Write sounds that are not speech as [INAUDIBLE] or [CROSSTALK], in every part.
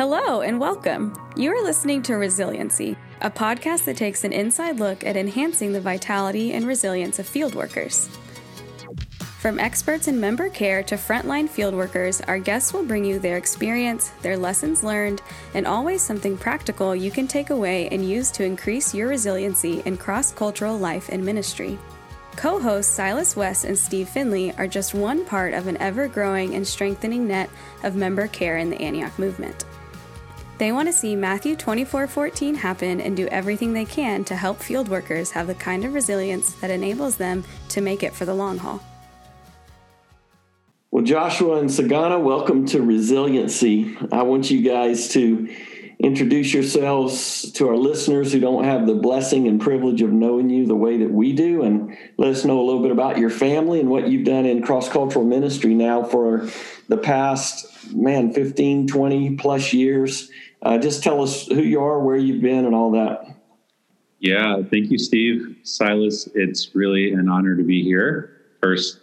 Hello and welcome. You are listening to Resiliency, a podcast that takes an inside look at enhancing the vitality and resilience of field workers. From experts in member care to frontline field workers, our guests will bring you their experience, their lessons learned, and always something practical you can take away and use to increase your resiliency in cross cultural life and ministry. Co hosts Silas West and Steve Finley are just one part of an ever growing and strengthening net of member care in the Antioch movement. They want to see Matthew 24:14 happen and do everything they can to help field workers have the kind of resilience that enables them to make it for the long haul. Well, Joshua and Sagana, welcome to Resiliency. I want you guys to introduce yourselves to our listeners who don't have the blessing and privilege of knowing you the way that we do and let us know a little bit about your family and what you've done in cross-cultural ministry now for the past man 15 20 plus years uh, just tell us who you are where you've been and all that yeah thank you steve silas it's really an honor to be here first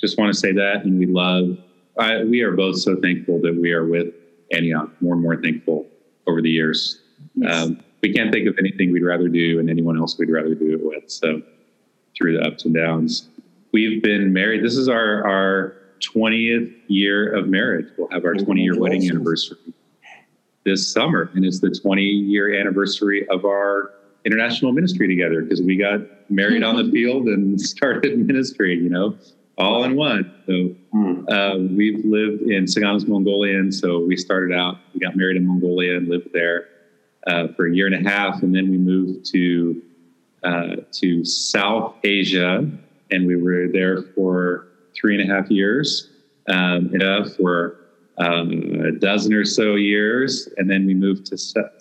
just want to say that and we love I, we are both so thankful that we are with antioch more and more thankful over the years. Yes. Um, we can't think of anything we'd rather do and anyone else we'd rather do it with. So through the ups and downs, we've been married. This is our, our 20th year of marriage. We'll have our 20 year wedding anniversary this summer. And it's the 20 year anniversary of our international ministry together because we got married on the [LAUGHS] field and started ministry, you know, all in one. So hmm. uh, we've lived in Sagana's Mongolian. So we started out, we got married in Mongolia and lived there uh, for a year and a half, and then we moved to uh, to South Asia, and we were there for three and a half years, um, for um, a dozen or so years, and then we moved to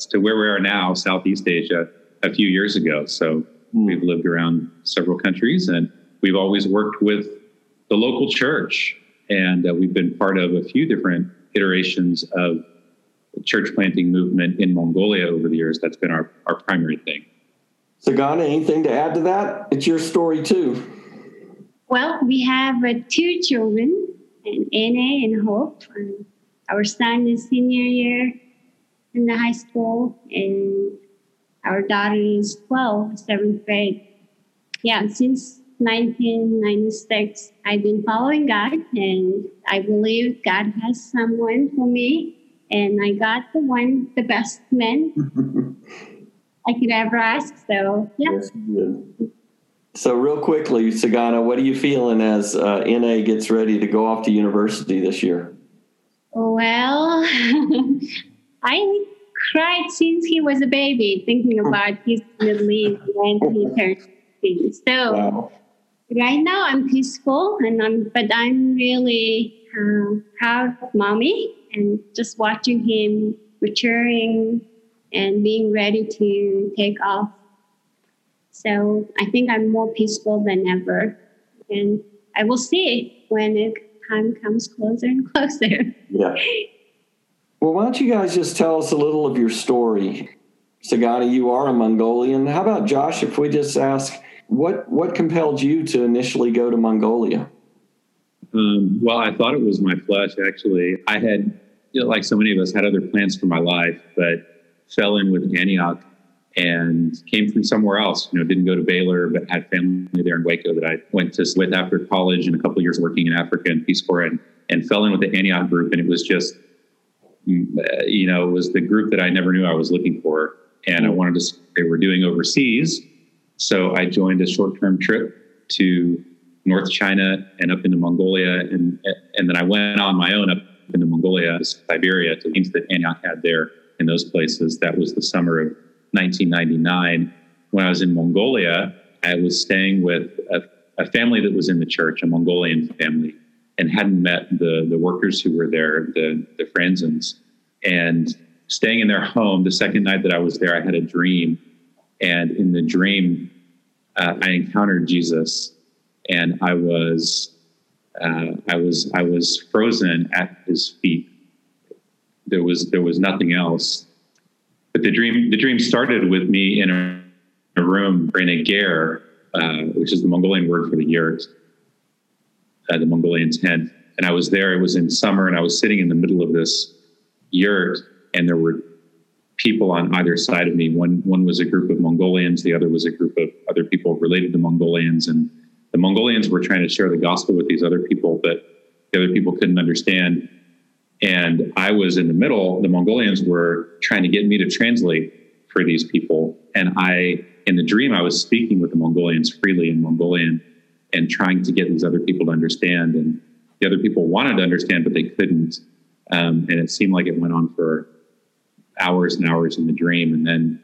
to where we are now, Southeast Asia, a few years ago. So mm. we've lived around several countries, and we've always worked with the local church. And uh, we've been part of a few different iterations of the church planting movement in Mongolia over the years. That's been our, our primary thing. Sagana, anything to add to that? It's your story too. Well, we have uh, two children, and Anna and Hope. Um, our son is senior year in the high school, and our daughter is 12, seventh grade. Yeah, since 1996, I've been following God, and I believe God has someone for me, and I got the one, the best man [LAUGHS] I could ever ask. So, yeah. Yes, so, real quickly, Sagana, what are you feeling as uh, NA gets ready to go off to university this year? Well, [LAUGHS] I cried since he was a baby, thinking about his leave when he turned. So, wow right now I'm peaceful and I'm, but I'm really uh, proud of mommy and just watching him maturing and being ready to take off. So I think I'm more peaceful than ever. And I will see when it time comes closer and [LAUGHS] closer. Yeah. Well, why don't you guys just tell us a little of your story? Sagana, you are a Mongolian. How about Josh, if we just ask what what compelled you to initially go to Mongolia? Um, well, I thought it was my flesh. Actually, I had, you know, like so many of us, had other plans for my life, but fell in with Antioch and came from somewhere else. You know, didn't go to Baylor, but had family there in Waco that I went to with after college and a couple years working in Africa and Peace Corps, and and fell in with the Antioch group, and it was just, mm, uh, you know, it was the group that I never knew I was looking for, and I wanted to. See what they were doing overseas so I joined a short term trip to North China and up into Mongolia. And, and then I went on my own up into Mongolia, Siberia, to things that Antioch had there in those places. That was the summer of 1999. When I was in Mongolia, I was staying with a, a family that was in the church, a Mongolian family, and hadn't met the, the workers who were there, the, the Franzens. And staying in their home, the second night that I was there, I had a dream and in the dream, uh, I encountered Jesus, and I was, uh, I was, I was frozen at his feet. There was, there was nothing else. But the dream, the dream started with me in a, a room in a ger, uh, which is the Mongolian word for the yurt, uh, the Mongolian tent. And I was there. It was in summer, and I was sitting in the middle of this yurt and there were people on either side of me. One one was a group of Mongolians, the other was a group of other people related to Mongolians, and the Mongolians were trying to share the gospel with these other people, but the other people couldn't understand. And I was in the middle. The Mongolians were trying to get me to translate for these people, and I, in the dream, I was speaking with the Mongolians freely in Mongolian and trying to get these other people to understand. And the other people wanted to understand, but they couldn't. Um, and it seemed like it went on for hours and hours in the dream. And then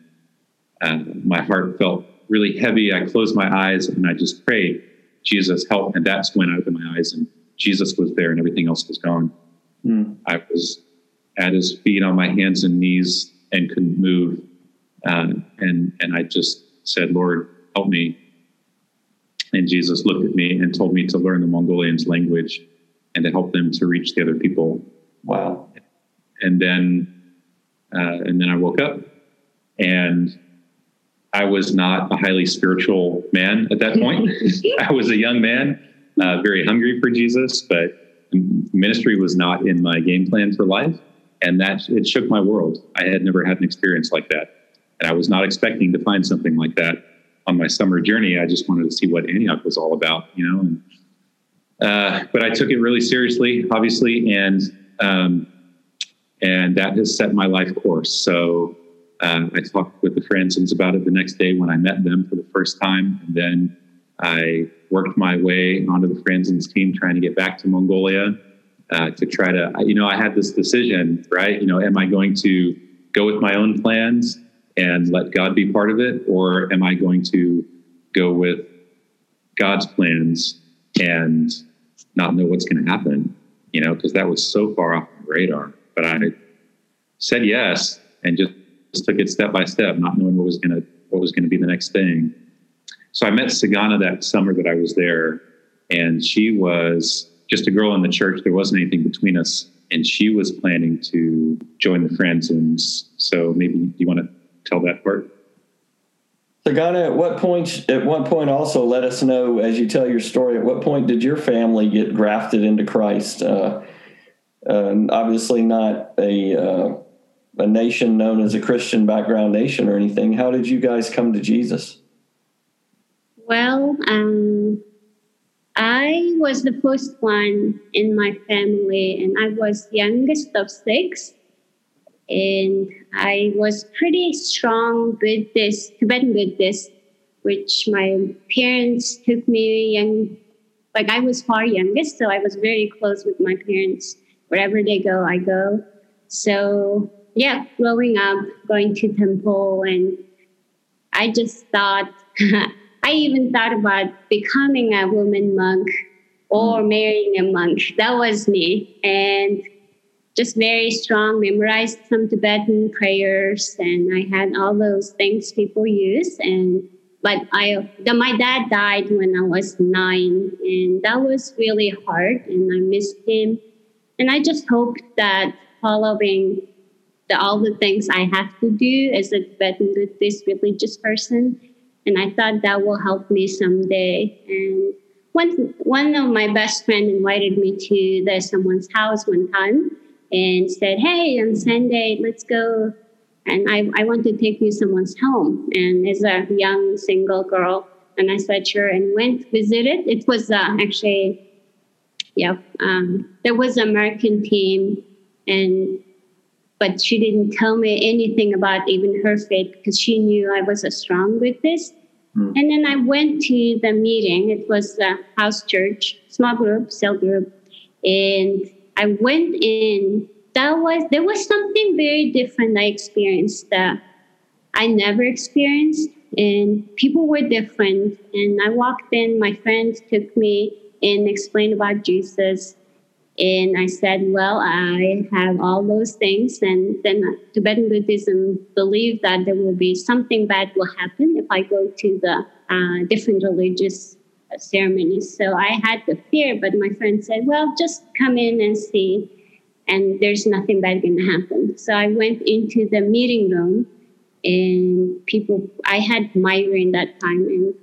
uh, my heart felt really heavy. I closed my eyes and I just prayed, Jesus, help. And that's when I opened my eyes and Jesus was there and everything else was gone. Mm. I was at his feet on my hands and knees and couldn't move. Uh, and, and I just said, Lord, help me. And Jesus looked at me and told me to learn the Mongolians' language and to help them to reach the other people. Wow. And then uh, and then I woke up and I was not a highly spiritual man at that point. [LAUGHS] [LAUGHS] I was a young man, uh, very hungry for Jesus, but ministry was not in my game plan for life. And that it shook my world. I had never had an experience like that. And I was not expecting to find something like that on my summer journey. I just wanted to see what Antioch was all about, you know. And, uh, but I took it really seriously, obviously, and um, and that has set my life course. So uh, I talked with the Franzens about it the next day when I met them for the first time, and then I worked my way onto the Franzens team, trying to get back to Mongolia uh, to try to. You know, I had this decision, right? You know, am I going to go with my own plans and let God be part of it, or am I going to go with God's plans and not know what's going to happen? You know, because that was so far off my radar but I said yes and just, just took it step by step, not knowing what was gonna what was gonna be the next thing. So I met Sagana that summer that I was there, and she was just a girl in the church. There wasn't anything between us, and she was planning to join the Franzens. And so maybe you want to tell that part. Sagana, at what point? At what point, also let us know as you tell your story. At what point did your family get grafted into Christ? Uh, uh, obviously not a uh, a nation known as a Christian background nation or anything. How did you guys come to Jesus? Well, um, I was the first one in my family, and I was youngest of six. And I was pretty strong Buddhist, Tibetan Buddhist, which my parents took me young. Like I was far youngest, so I was very close with my parents wherever they go, I go. So yeah, growing up, going to temple, and I just thought, [LAUGHS] I even thought about becoming a woman monk or mm. marrying a monk. That was me, and just very strong. Memorized some Tibetan prayers, and I had all those things people use. And but I, the, my dad died when I was nine, and that was really hard, and I missed him and I just hope that following the, all the things I have to do as a Tibetan Buddhist religious person, and I thought that will help me someday. And one one of my best friend invited me to the someone's house one time and said, "Hey, on Sunday, let's go." And I, I want to take you someone's home. And as a young single girl, and I said sure, and went visited. It was uh, actually yeah, um, there was an American team, and but she didn't tell me anything about even her faith because she knew I was a strong Buddhist. Mm. And then I went to the meeting. It was a house church, small group, cell group, and I went in. That was there was something very different I experienced that I never experienced, and people were different. And I walked in. My friends took me and explained about Jesus. And I said, Well, I have all those things. And then Tibetan Buddhism believe that there will be something bad will happen if I go to the uh, different religious ceremonies. So I had the fear, but my friend said, Well, just come in and see. And there's nothing bad going to happen. So I went into the meeting room and people, I had migraine that time. And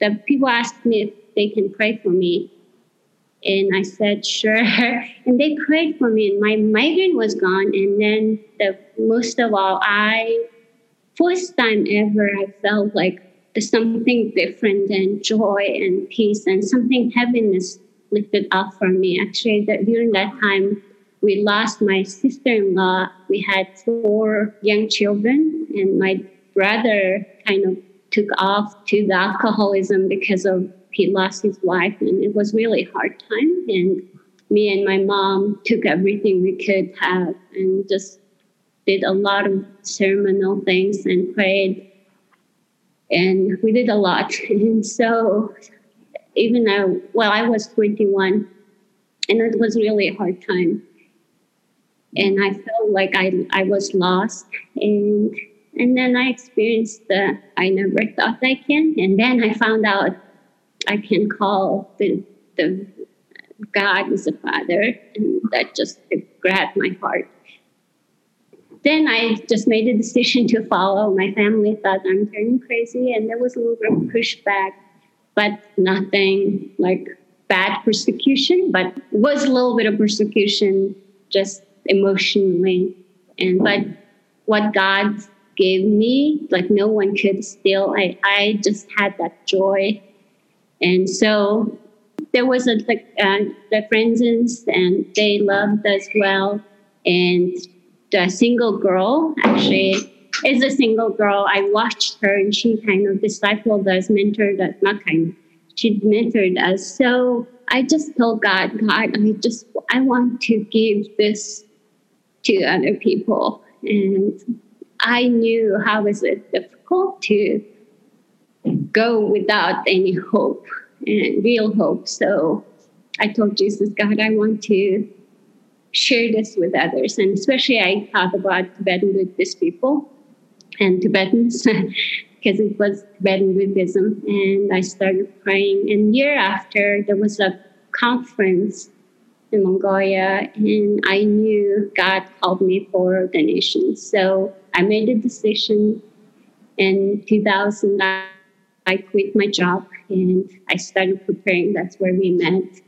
the people asked me if they can pray for me And I said, sure. [LAUGHS] And they prayed for me, and my migraine was gone. And then, the most of all, I, first time ever, I felt like there's something different and joy and peace and something heaviness lifted up for me. Actually, that during that time, we lost my sister-in-law. We had four young children, and my brother kind of took off to the alcoholism because of he lost his wife, and it was really hard time. And me and my mom took everything we could have and just did a lot of ceremonial things and prayed, and we did a lot. [LAUGHS] And so, even though, well, I was 21, and it was really a hard time, and I felt like I I was lost and and then I experienced the I never thought I can. And then I found out I can call the, the God as a father. And that just grabbed my heart. Then I just made a decision to follow. My family thought I'm turning crazy, and there was a little bit of pushback, but nothing like bad persecution, but was a little bit of persecution just emotionally. And but what God gave me like no one could steal i i just had that joy and so there was a like uh, the friends and they loved as well. And the single girl actually is a single girl. I watched her and she kind of discipled us mentored us not kind she mentored us. So i just told god god i just i want to give this to other people. And I knew how was it difficult to go without any hope and real hope. So I told Jesus, God, I want to share this with others. And especially I thought about Tibetan Buddhist people and Tibetans [LAUGHS] because it was Tibetan Buddhism. And I started praying. And year after, there was a conference in Mongolia, and I knew God called me for the nation. So I made a decision in 2000. I quit my job and I started preparing. That's where we met.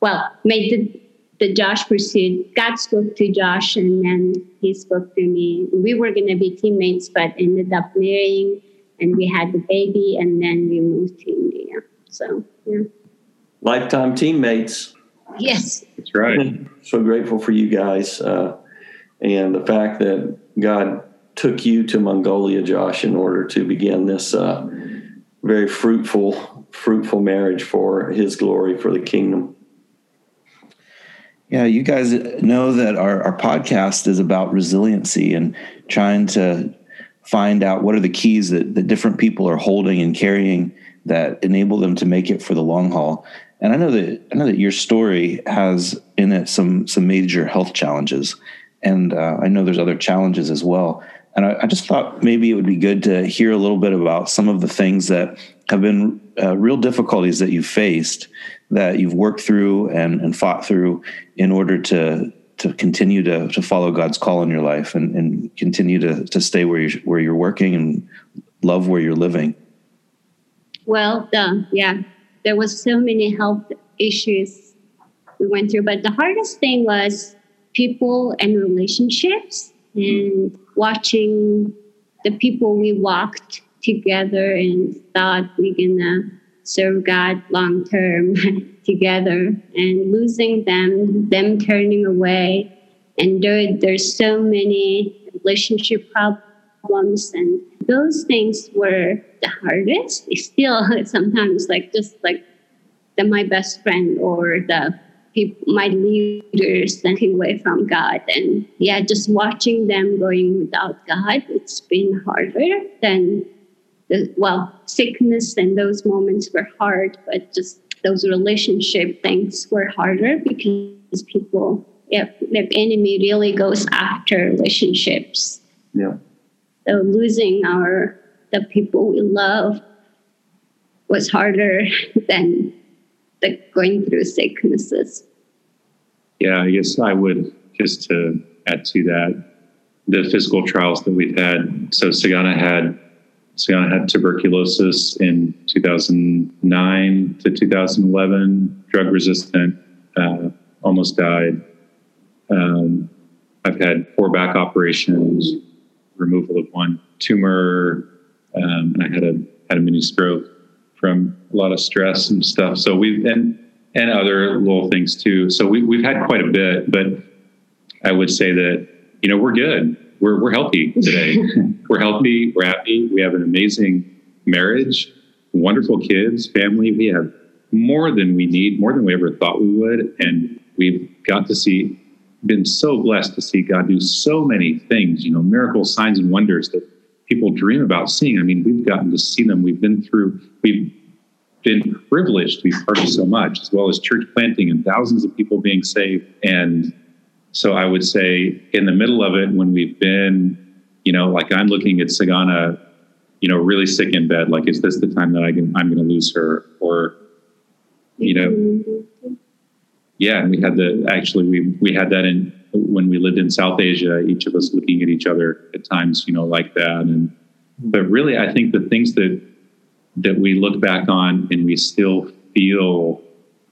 Well, made the, the Josh pursuit. God spoke to Josh and then he spoke to me. We were going to be teammates, but ended up marrying and we had the baby and then we moved to India. So, yeah. Lifetime teammates. Yes. That's right. [LAUGHS] so grateful for you guys uh, and the fact that God took you to Mongolia, Josh, in order to begin this uh, very fruitful, fruitful marriage for His glory, for the kingdom. Yeah, you guys know that our, our podcast is about resiliency and trying to find out what are the keys that, that different people are holding and carrying that enable them to make it for the long haul. And I know that I know that your story has in it some some major health challenges, and uh, I know there's other challenges as well. And I, I, just thought maybe it would be good to hear a little bit about some of the things that have been uh, real difficulties that you've faced, that you've worked through and, and fought through in order to to continue to to follow God's call in your life and, and continue to to stay where you're where you're working and love where you're living. Well, the, yeah, there was so many health issues we went through but the hardest thing was people and relationships and watching the people we walked together and thought we're gonna serve god long term [LAUGHS] together and losing them them turning away and there, there's so many relationship problems and those things were the hardest. [LAUGHS] Still sometimes like just like the my best friend or the people, my leaders taking away from God. And yeah, just watching them going without God, it's been harder than the, well, sickness and those moments were hard, but just those relationship things were harder because people, if the enemy really goes after relationships. Yeah. So losing our the people we love was harder [LAUGHS] than the going through sicknesses. Yeah, I guess I would just to add to that the physical trials that we've had. So Sagana had Sagana had tuberculosis in 2009 to 2011, drug resistant, uh, almost died. Um, I've had four back operations, removal of one tumor, um, and I had a had a mini stroke from a lot of stress and stuff. So we've and and other little things too. So we we've had quite a bit, but I would say that you know we're good. We're we're healthy today. [LAUGHS] we're healthy. We're happy. We have an amazing marriage, wonderful kids, family. We have more than we need, more than we ever thought we would, and we've got to see. Been so blessed to see God do so many things, you know, miracles, signs, and wonders that people dream about seeing. I mean, we've gotten to see them. We've been through, we've been privileged to be part of so much, as well as church planting and thousands of people being saved. And so I would say, in the middle of it, when we've been, you know, like I'm looking at Sagana, you know, really sick in bed, like, is this the time that I can, I'm going to lose her? Or, you know, mm-hmm. yeah, and we had the actually we we had that in when we lived in South Asia, each of us looking at each other at times, you know, like that. And but really, I think the things that that we look back on and we still feel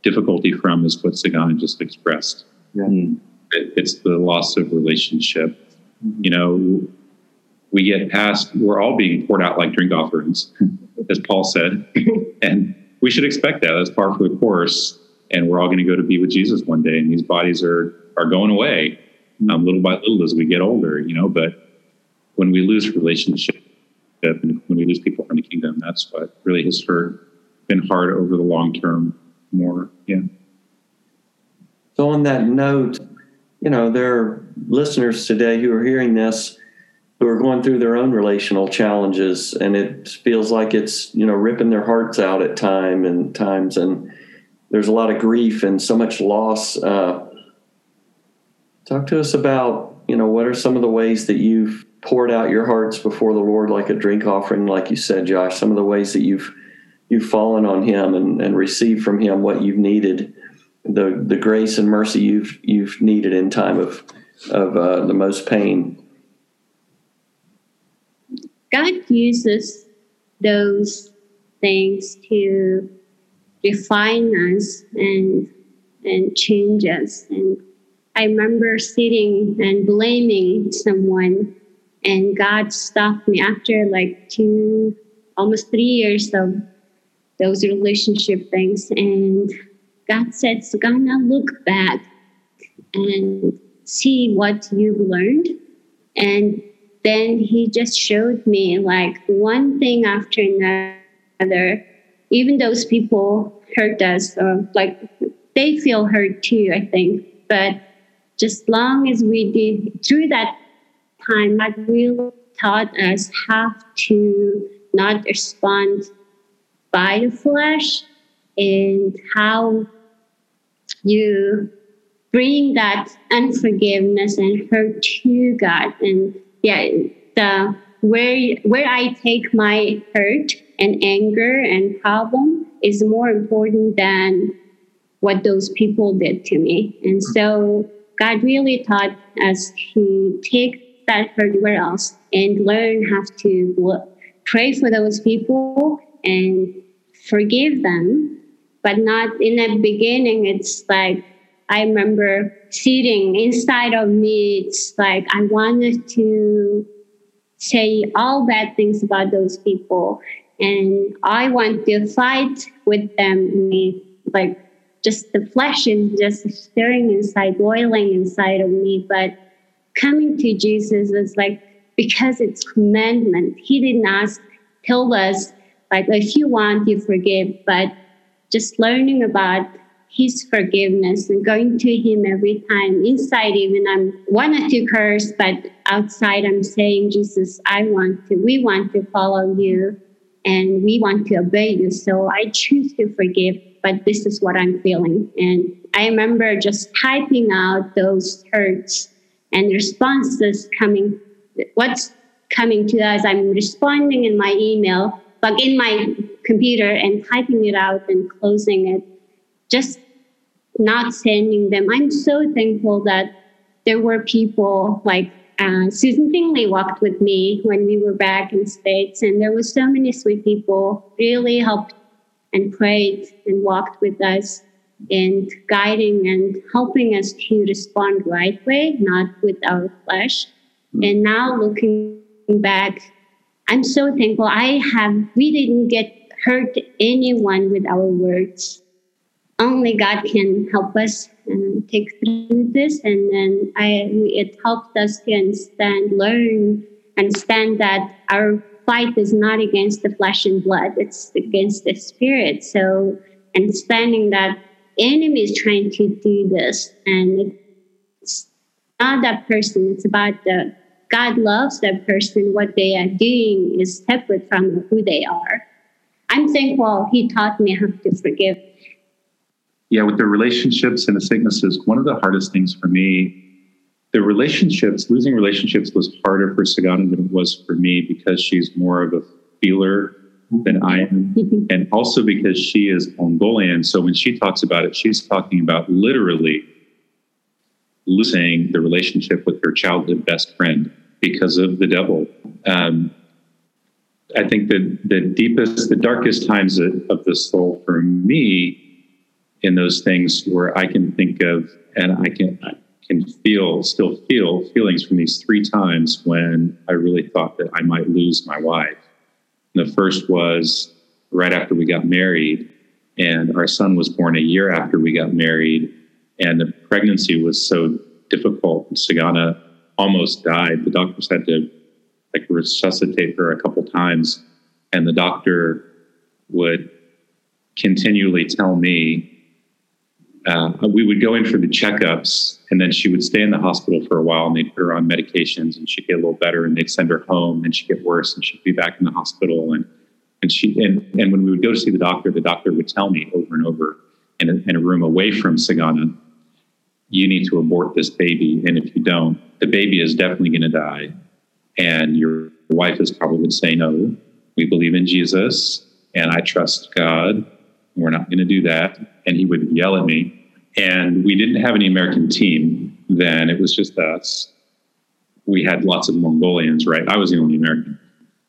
difficulty from is what Sagana just expressed. Yeah. It, it's the loss of relationship. Mm-hmm. You know, we get past. We're all being poured out like drink offerings, [LAUGHS] as Paul said, [LAUGHS] and we should expect that. That's par for the course. And we're all going to go to be with Jesus one day, and these bodies are are going away um, little by little as we get older, you know. But when we lose relationship and when we lose people from the kingdom, that's what really has hurt, been hard over the long term more. Yeah. So on that note, you know, there are listeners today who are hearing this who are going through their own relational challenges and it feels like it's, you know, ripping their hearts out at time and times and there's a lot of grief and so much loss. Uh, Talk to us about, you know, what are some of the ways that you've poured out your hearts before the Lord like a drink offering, like you said, Josh, some of the ways that you've you've fallen on him and, and received from him what you've needed, the the grace and mercy you've you've needed in time of of uh, the most pain. God uses those things to refine us and and change us and I remember sitting and blaming someone, and God stopped me after like two, almost three years of those relationship things. And God said, Sagana, look back and see what you've learned. And then He just showed me like one thing after another. Even those people hurt us, or like they feel hurt too, I think. But just long as we did through that time, that really taught us how to not respond by the flesh and how you bring that unforgiveness and hurt to God. And yeah, the where where I take my hurt and anger and problem is more important than what those people did to me. And so God really taught us to take that hardware else and learn how to pray for those people and forgive them. But not in the beginning, it's like I remember sitting inside of me, it's like I wanted to say all bad things about those people. And I want to fight with them, like just the flesh is just stirring inside, boiling inside of me. But coming to Jesus is like because it's commandment. He didn't ask, tell us like if you want, you forgive, but just learning about his forgiveness and going to him every time inside even i'm wanted to curse but outside i'm saying jesus i want to we want to follow you and we want to obey you so i choose to forgive but this is what I'm feeling. And I remember just typing out those hurts and responses coming, what's coming to us. I'm responding in my email, plug in my computer and typing it out and closing it, just not sending them. I'm so thankful that there were people like uh, Susan Finley walked with me when we were back in States, and there was so many sweet people really helped and prayed and walked with us. and guiding and helping us to respond right way, not with our flesh. Mm-hmm. And now looking back, I'm so thankful. I have we didn't get hurt anyone with our words. Only God can help us and take through this, and then I it helped us to understand, learn, understand that our fight is not against the flesh and blood; it's against the spirit. So understanding that enemy is trying to do this, and it's not that person; it's about the God loves that person. What they are doing is separate from who they are. I'm thankful He taught me how to forgive. Yeah, with the relationships and the sicknesses, one of the hardest things for me, the relationships, losing relationships was harder for Sagana than it was for me because she's more of a feeler than I am. [LAUGHS] and also because she is Mongolian. So when she talks about it, she's talking about literally losing the relationship with her childhood best friend because of the devil. Um, I think that the deepest, the darkest times of the soul for me in those things where I can think of and I can I can feel, still feel feelings from these three times when I really thought that I might lose my wife. And the first was right after we got married, and our son was born a year after we got married, and the pregnancy was so difficult. Sagana almost died. The doctors had to like resuscitate her a couple times, and the doctor would continually tell me uh, we would go in for the checkups, and then she would stay in the hospital for a while, and they'd put her on medications, and she'd get a little better, and they'd send her home, and she'd get worse, and she'd be back in the hospital, and and she and and when we would go to see the doctor, the doctor would tell me over and over in a, in a room away from Sagana, you need to abort this baby, and if you don't, the baby is definitely going to die, and your wife is probably going to say no. We believe in Jesus, and I trust God. We're not going to do that. And he would yell at me. And we didn't have any American team then. It was just us. We had lots of Mongolians, right? I was the only American.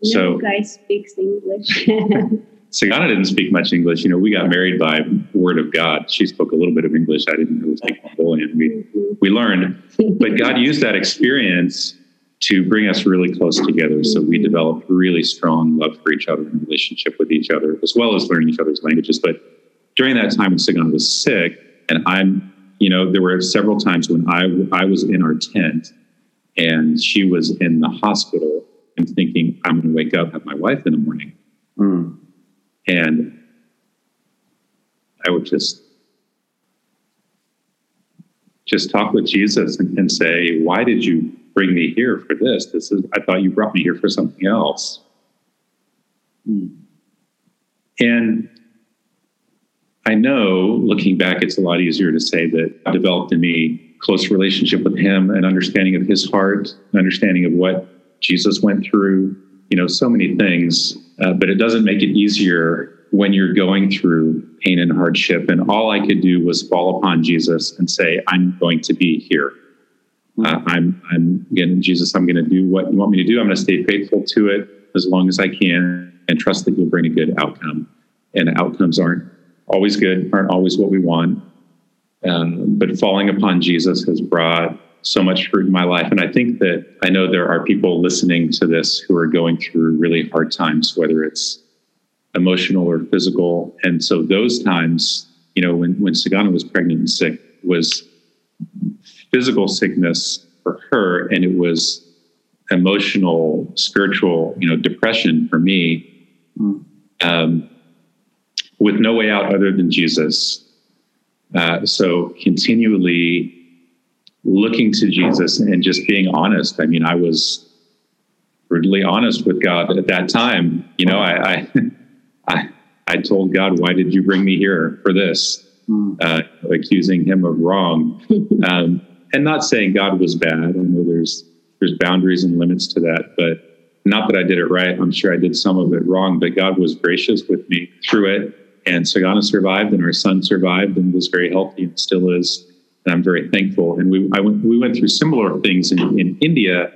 No so guy speaks English. [LAUGHS] Sagana didn't speak much English. You know, we got married by word of God. She spoke a little bit of English. I didn't really speak Mongolian. We, mm-hmm. we learned. But God used that experience to bring us really close together. So we developed really strong love for each other and relationship with each other, as well as learning each other's languages. But during that time when Sagana was sick, and I'm, you know, there were several times when I I was in our tent and she was in the hospital and thinking, I'm going to wake up, have my wife in the morning. Mm. And I would just just talk with Jesus and, and say, why did you bring me here for this. This is I thought you brought me here for something else. Hmm. And I know looking back, it's a lot easier to say that I developed in me close relationship with him, an understanding of his heart, an understanding of what Jesus went through, you know, so many things. Uh, but it doesn't make it easier when you're going through pain and hardship. And all I could do was fall upon Jesus and say, I'm going to be here. Uh, I'm, I'm again, Jesus, I'm going to do what you want me to do. I'm going to stay faithful to it as long as I can and trust that you'll bring a good outcome. And outcomes aren't always good, aren't always what we want. Um, but falling upon Jesus has brought so much fruit in my life. And I think that I know there are people listening to this who are going through really hard times, whether it's emotional or physical. And so those times, you know, when, when Sagana was pregnant and sick was physical sickness for her, and it was emotional, spiritual, you know, depression for me, um, with no way out other than Jesus. Uh, so continually looking to Jesus and just being honest. I mean, I was brutally honest with God at that time. You know, I, I, [LAUGHS] I, I told God, "Why did you bring me here for this?" Uh, accusing him of wrong. [LAUGHS] Um, and not saying God was bad. I know there's there's boundaries and limits to that, but not that I did it right. I'm sure I did some of it wrong, but God was gracious with me through it. And Sagana survived, and our son survived, and was very healthy, and still is. And I'm very thankful. And we went we went through similar things in, in India.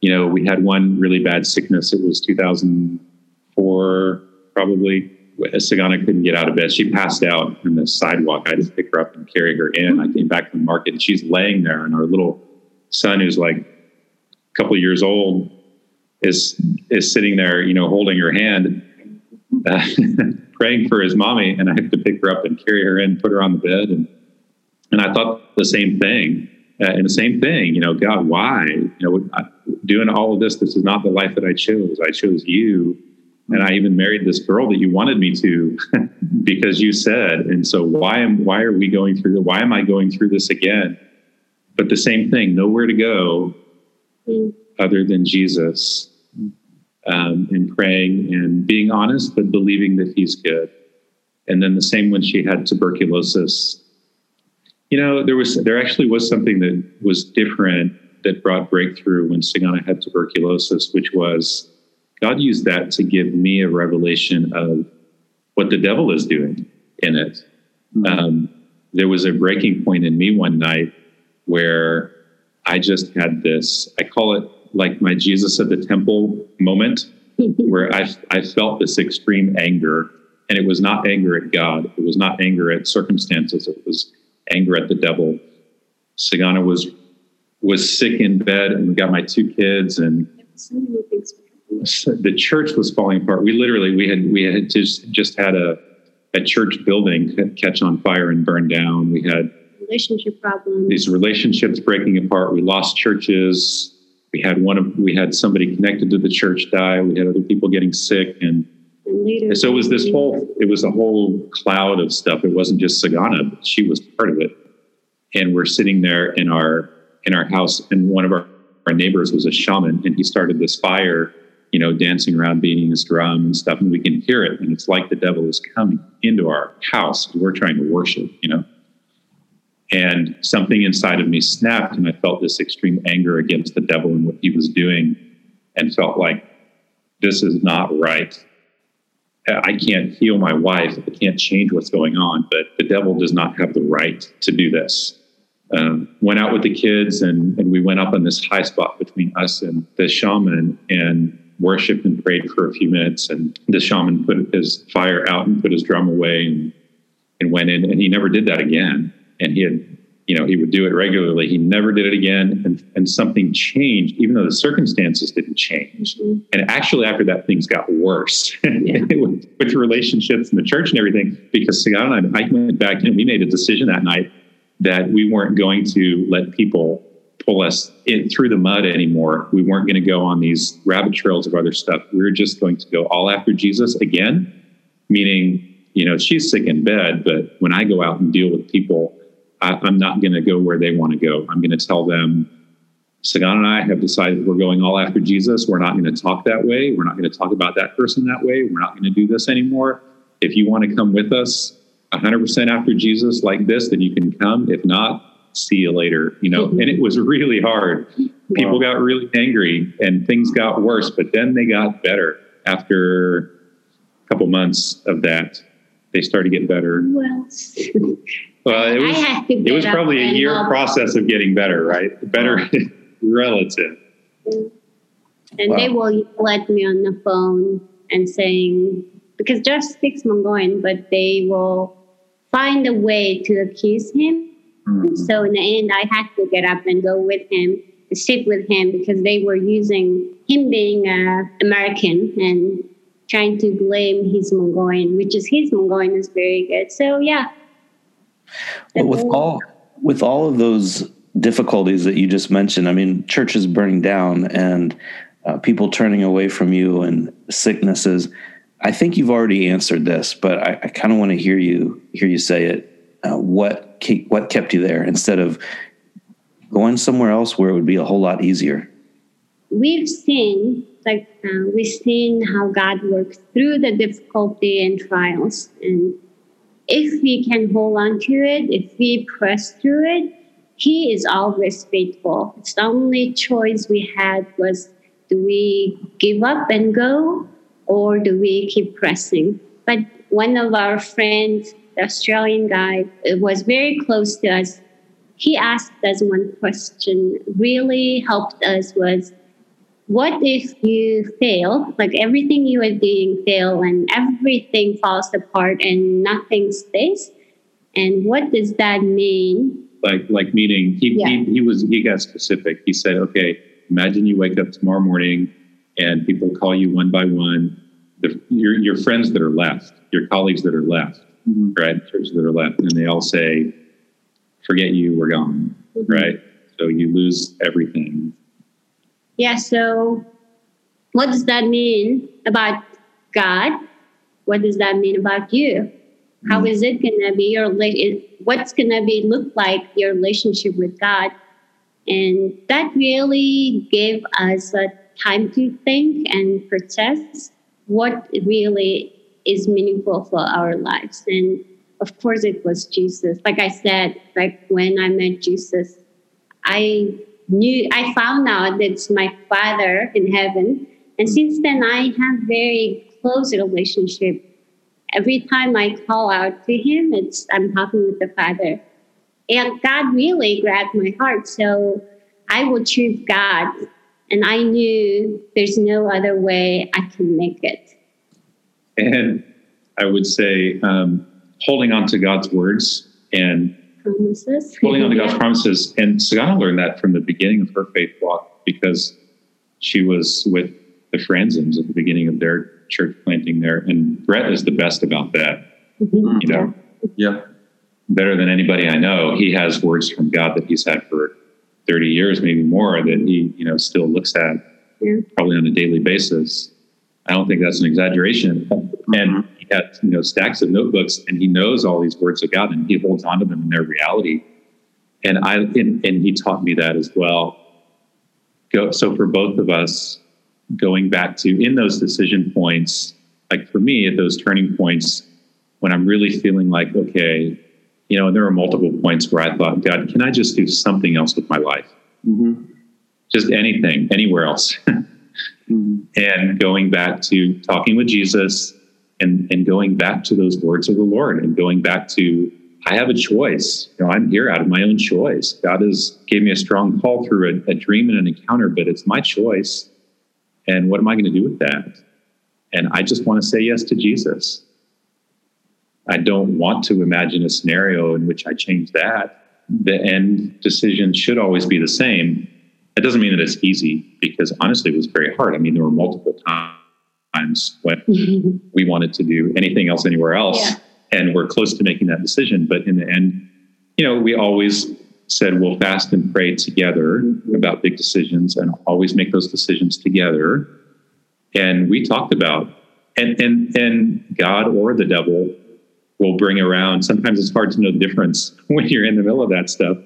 You know, we had one really bad sickness. It was 2004, probably, Sagana couldn't get out of bed. She passed out on the sidewalk. I just to pick her up and carry her in. I came back from the market and she's laying there, and our little son, who's like a couple years old, is is sitting there, you know, holding her hand, uh, [LAUGHS] praying for his mommy, and I have to pick her up and carry her in, put her on the bed, and and I thought the same thing. Uh, and the same thing, you know, God, why? You know, doing all of this, this is not the life that I chose. I chose you and I even married this girl that you wanted me to [LAUGHS] because you said. And so why am why are we going through why am I going through this again? But the same thing, nowhere to go mm. other than Jesus. Um, and praying and being honest, but believing that he's good. And then the same when she had tuberculosis. You know, there was there actually was something that was different that brought breakthrough when Sagana had tuberculosis, which was God used that to give me a revelation of what the devil is doing in it. Mm-hmm. Um, there was a breaking point in me one night where I just had this, I call it like my Jesus at the temple moment, [LAUGHS] where I, I felt this extreme anger. And it was not anger at God, it was not anger at circumstances, it was anger at the devil. Sagana was was sick in bed, and we got my two kids, and the church was falling apart. We literally we had we had just just had a a church building catch on fire and burn down. We had relationship problems. These relationships breaking apart. We lost churches. We had one of we had somebody connected to the church die. We had other people getting sick and. And so it was this whole it was a whole cloud of stuff it wasn't just sagana but she was part of it and we're sitting there in our in our house and one of our, our neighbors was a shaman and he started this fire you know, dancing around, beating his drum and stuff, and we can hear it. And it's like the devil is coming into our house. We're trying to worship, you know. And something inside of me snapped, and I felt this extreme anger against the devil and what he was doing, and felt like this is not right. I can't heal my wife. I can't change what's going on, but the devil does not have the right to do this. Um, went out with the kids and, and we went up on this high spot between us and the shaman and worshiped and prayed for a few minutes. And the shaman put his fire out and put his drum away and, and went in. And he never did that again. And he had, you know, he would do it regularly. He never did it again. And, and something changed, even though the circumstances didn't change. Mm-hmm. And actually, after that, things got worse [LAUGHS] yeah. with, with relationships in the church and everything. Because Sagana and I, I went back and we made a decision that night that we weren't going to let people pull us in, through the mud anymore. We weren't going to go on these rabbit trails of other stuff. We were just going to go all after Jesus again, meaning, you know, she's sick in bed, but when I go out and deal with people, I, am not going to go where they want to go. I'm going to tell them, Sagan and I have decided we're going all after Jesus. We're not going to talk that way. We're not going to talk about that person that way. We're not going to do this anymore. If you want to come with us 100% after Jesus like this, then you can come. If not, see you later, you know, and it mm-hmm. was really hard. People wow. got really angry and things got worse, but then they got better after a couple months of that. They started getting better. Well, [LAUGHS] well it was, it was probably a year process of getting better, right? Better [LAUGHS] relative. And wow. they will let me on the phone and saying, because Josh speaks Mongolian, but they will find a way to accuse him Mm-hmm. So in the end, I had to get up and go with him, sit with him because they were using him being uh, American and trying to blame his Mongolian, which is his Mongolian is very good. So yeah. Well, with all with all of those difficulties that you just mentioned, I mean, churches burning down and uh, people turning away from you and sicknesses. I think you've already answered this, but I, I kind of want to hear you hear you say it uh, what keep, what kept you there instead of going somewhere else where it would be a whole lot easier? We've seen like uh, we've seen how God works through the difficulty and trials, and if we can hold on to it, if we press through it, He is always faithful. It's the only choice we had was do we give up and go, or do we keep pressing? But one of our friends the Australian guy was very close to us. He asked us one question, really helped us was, what if you fail, like everything you are doing fail and everything falls apart and nothing stays? And what does that mean? Like, like meaning he, yeah. he, he was, he got specific. He said, okay, imagine you wake up tomorrow morning and people call you one by one, the, your, your friends that are left, your colleagues that are left, mm-hmm. right? Churches that are left, and they all say, forget you, we're gone, mm-hmm. right? So you lose everything yeah, so what does that mean about God? What does that mean about you? How mm. is it gonna be your what's gonna be look like your relationship with God? And that really gave us a time to think and process what really is meaningful for our lives. And of course, it was Jesus. Like I said, like when I met Jesus, I knew I found out that it's my father in heaven. And since then I have very close relationship. Every time I call out to him, it's I'm talking with the Father. And God really grabbed my heart. So I will choose God. And I knew there's no other way I can make it. And I would say um, holding on to God's words and promises. Holding on to God's [LAUGHS] promises. And Sagana learned that from the beginning of her faith walk because she was with the Franzens at the beginning of their church planting there. And Brett is the best about that. Mm-hmm. You know? Yeah. Better than anybody I know. He has words from God that he's had for 30 years, maybe more, that he, you know, still looks at yeah. probably on a daily basis. I don't think that's an exaggeration. Mm-hmm. And he had you know stacks of notebooks, and he knows all these words of God, and he holds on to them in their reality. And I and, and he taught me that as well. Go so for both of us, going back to in those decision points, like for me at those turning points, when I'm really feeling like okay, you know, and there were multiple points where I thought, God, can I just do something else with my life? Mm-hmm. Just anything, anywhere else. [LAUGHS] mm-hmm. And going back to talking with Jesus and, and going back to those words of the Lord and going back to, I have a choice. You know, I'm here out of my own choice. God has gave me a strong call through a, a dream and an encounter, but it's my choice. And what am I going to do with that? And I just want to say yes to Jesus. I don't want to imagine a scenario in which I change that. The end decision should always be the same that doesn't mean that it's easy because honestly, it was very hard. I mean, there were multiple times when [LAUGHS] we wanted to do anything else anywhere else, yeah. and we're close to making that decision. But in the end, you know, we always said we'll fast and pray together mm-hmm. about big decisions and always make those decisions together. And we talked about and and and God or the devil will bring around. Sometimes it's hard to know the difference [LAUGHS] when you're in the middle of that stuff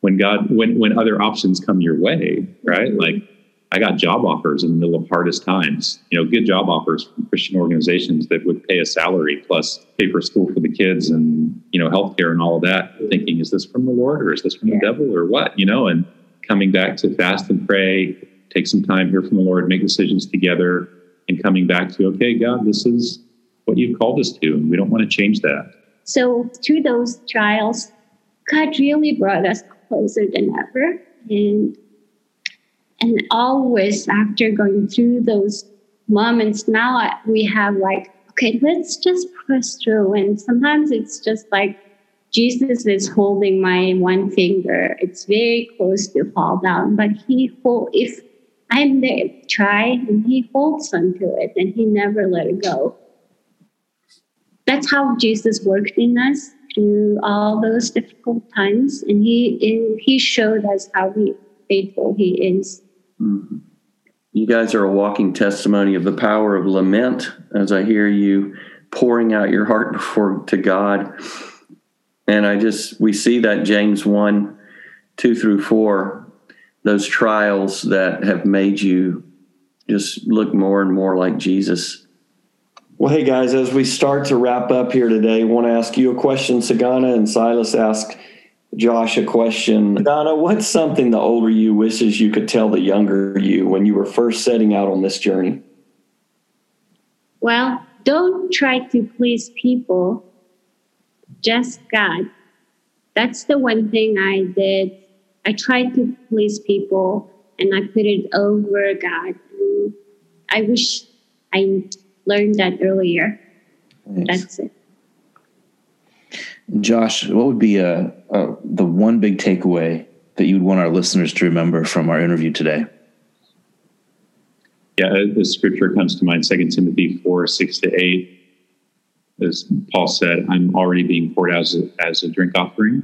when God when when other options come your way, right? Like I got job offers in the middle of hardest times. You know, good job offers from Christian organizations that would pay a salary plus pay for school for the kids and you know healthcare and all of that. Thinking, is this from the Lord or is this from the devil or what? You know, and coming back to fast and pray, take some time hear from the Lord, make decisions together, and coming back to okay, God, this is what you've called us to, and we don't want to change that. So through those trials, God really brought us closer than ever. And and always after going through those moments, now we have like, okay, let's just press through. And sometimes it's just like Jesus is holding my one finger. It's very close to fall down, but he hold if I'm there, try, and he holds onto it, and he never let it go. That's how Jesus worked in us through all those difficult times, and he he showed us how he, faithful he is. Mm-hmm. You guys are a walking testimony of the power of lament. As I hear you pouring out your heart [LAUGHS] before to God, and I just we see that James one, two through four, those trials that have made you just look more and more like Jesus well, hey guys, as we start to wrap up here today, I want to ask you a question, Sagana, and Silas ask Josh a question. Donna, what's something the older you wishes you could tell the younger you when you were first setting out on this journey? Well, don't try to please people, just God. That's the one thing I did. I tried to please people and I put it over God. I wish I learned that earlier. That's it. Josh, what would be a, a, the one big takeaway that you'd want our listeners to remember from our interview today? Yeah, the scripture comes to mind, 2 Timothy 4, 6 to 8. As Paul said, I'm already being poured out as a, as a drink offering,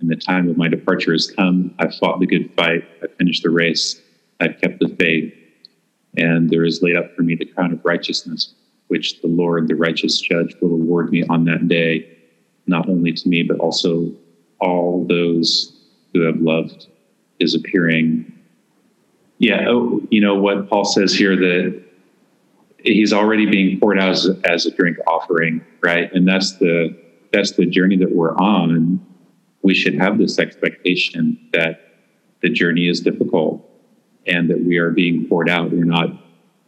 and the time of my departure has come. I've fought the good fight. I've finished the race. I've kept the faith. And there is laid up for me the crown of righteousness, which the Lord, the righteous judge, will award me on that day, not only to me, but also all those who have loved his appearing. Yeah, oh, you know what Paul says here that he's already being poured out as, as a drink offering, right? And that's the that's the journey that we're on. We should have this expectation that the journey is difficult and that we are being poured out. We're not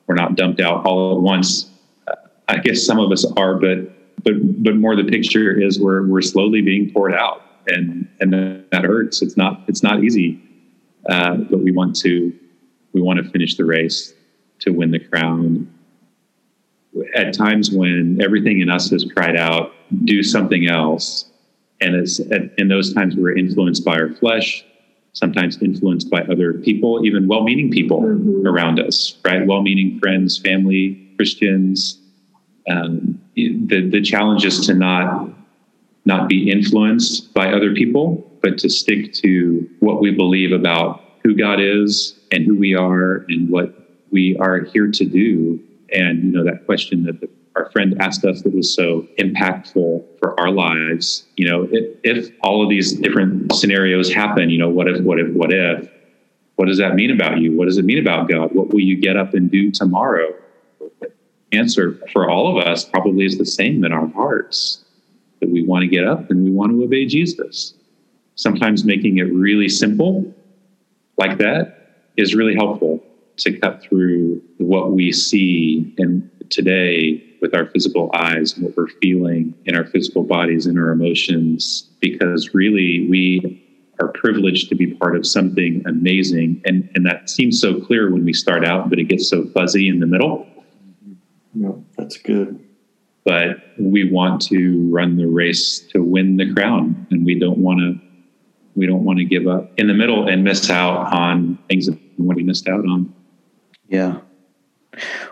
we're not dumped out all at once. I guess some of us are, but but but more the picture is we're we're slowly being poured out, and and that hurts. It's not it's not easy, uh, but we want to we want to finish the race to win the crown. At times when everything in us has cried out, do something else, and it's in those times we're influenced by our flesh, sometimes influenced by other people, even well meaning people mm-hmm. around us, right? Well meaning friends, family, Christians. Um, the, the challenge is to not not be influenced by other people, but to stick to what we believe about who God is and who we are and what we are here to do. And you know that question that the our friend asked us that was so impactful for our lives. You know, if, if all of these different scenarios happen, you know, what if, what if, what if, what does that mean about you? What does it mean about God? What will you get up and do tomorrow? Answer for all of us probably is the same in our hearts that we want to get up and we want to obey Jesus. Sometimes making it really simple like that is really helpful to cut through what we see and today with our physical eyes and what we're feeling in our physical bodies and our emotions because really we are privileged to be part of something amazing and and that seems so clear when we start out but it gets so fuzzy in the middle no that's good but we want to run the race to win the crown and we don't want to we don't want to give up in the middle and miss out on things that we missed out on yeah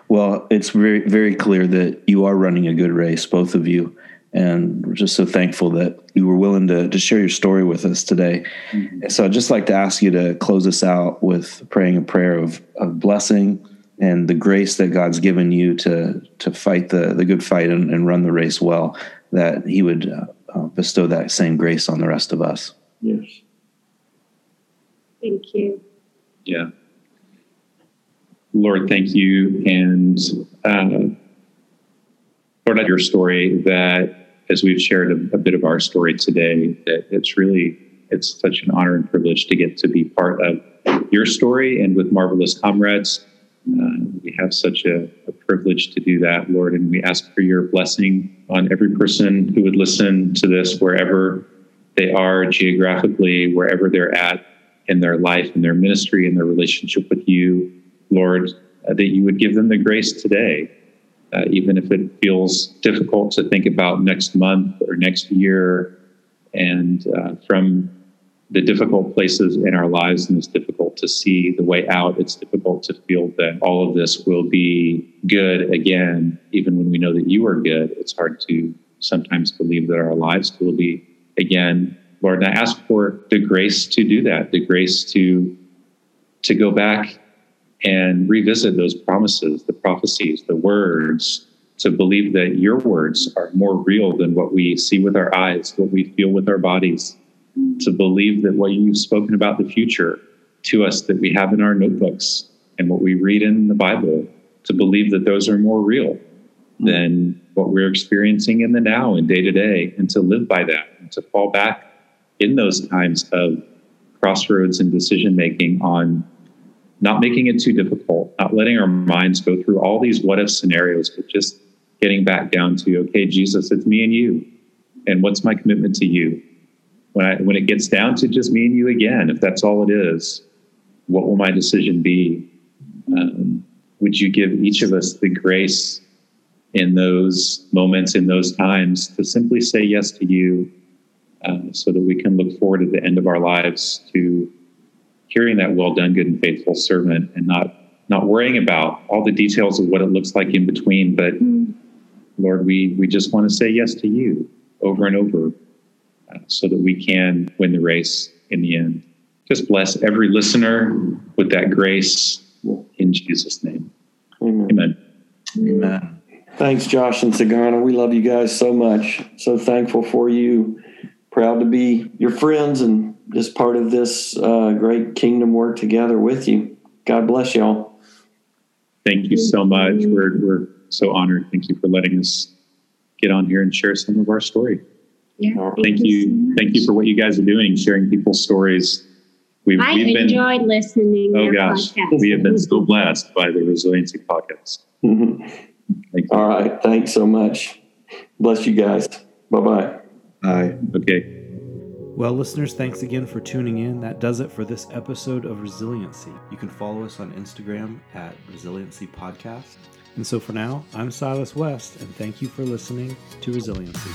well, it's very, very clear that you are running a good race, both of you. And we're just so thankful that you were willing to, to share your story with us today. Mm-hmm. So I'd just like to ask you to close us out with praying a prayer of, of blessing and the grace that God's given you to, to fight the, the good fight and, and run the race well, that He would uh, uh, bestow that same grace on the rest of us. Yes. Thank you. Yeah. Lord, thank you. And uh, Lord, at your story that as we've shared a, a, bit of our story today, that it's really it's such an honor and privilege to get to be part of your story and with marvelous comrades. Uh, we have such a, a, privilege to do that, Lord, and we ask for your blessing on every person who would listen to this wherever they are geographically, wherever they're at in their life, in their ministry, in their relationship with you. Lord, uh, that you would give them the grace today, uh, even if it feels difficult to think about next month or next year. And uh, from the difficult places in our lives, and it's difficult to see the way out, it's difficult to feel that all of this will be good again, even when we know that you are good. It's hard to sometimes believe that our lives will be again. Lord, and I ask for the grace to do that, the grace to to go back and revisit those promises, the prophecies, the words, to believe that your words are more real than what we see with our eyes, what we feel with our bodies, to believe that what you've spoken about the future to us that we have in our notebooks and what we read in the Bible, to believe that those are more real than what we're experiencing in the now and day to day, and to live by that, and to fall back in those times of crossroads and decision making on not making it too difficult, not letting our minds go through all these what if scenarios, but just getting back down to, okay, Jesus, it's me and you. And what's my commitment to you? When I when it gets down to just me and you again, if that's all it is, what will my decision be? Um, would you give each of us the grace in those moments, in those times, to simply say yes to you uh, so that we can look forward at the end of our lives to hearing that well done, good and faithful servant and not not worrying about all the details of what it looks like in between, but mm. Lord, we we just want to say yes to you over and over so that we can win the race in the end. Just bless every listener with that grace in Jesus' name. Amen. Amen. Amen. Thanks, Josh and Sagana. We love you guys so much. So thankful for you. Proud to be your friends and just part of this uh, great kingdom work together with you. God bless y'all. Thank you so much. We're, we're so honored. Thank you for letting us get on here and share some of our story. Yeah, thank, you. thank you for what you guys are doing, sharing people's stories. We've, I we've enjoyed been, listening. Oh gosh, podcast. we have been so blessed by the Resiliency podcast. Mm-hmm. All right, thanks so much. Bless you guys. Bye-bye. Bye. Okay. Well, listeners, thanks again for tuning in. That does it for this episode of Resiliency. You can follow us on Instagram at Resiliency Podcast. And so for now, I'm Silas West, and thank you for listening to Resiliency.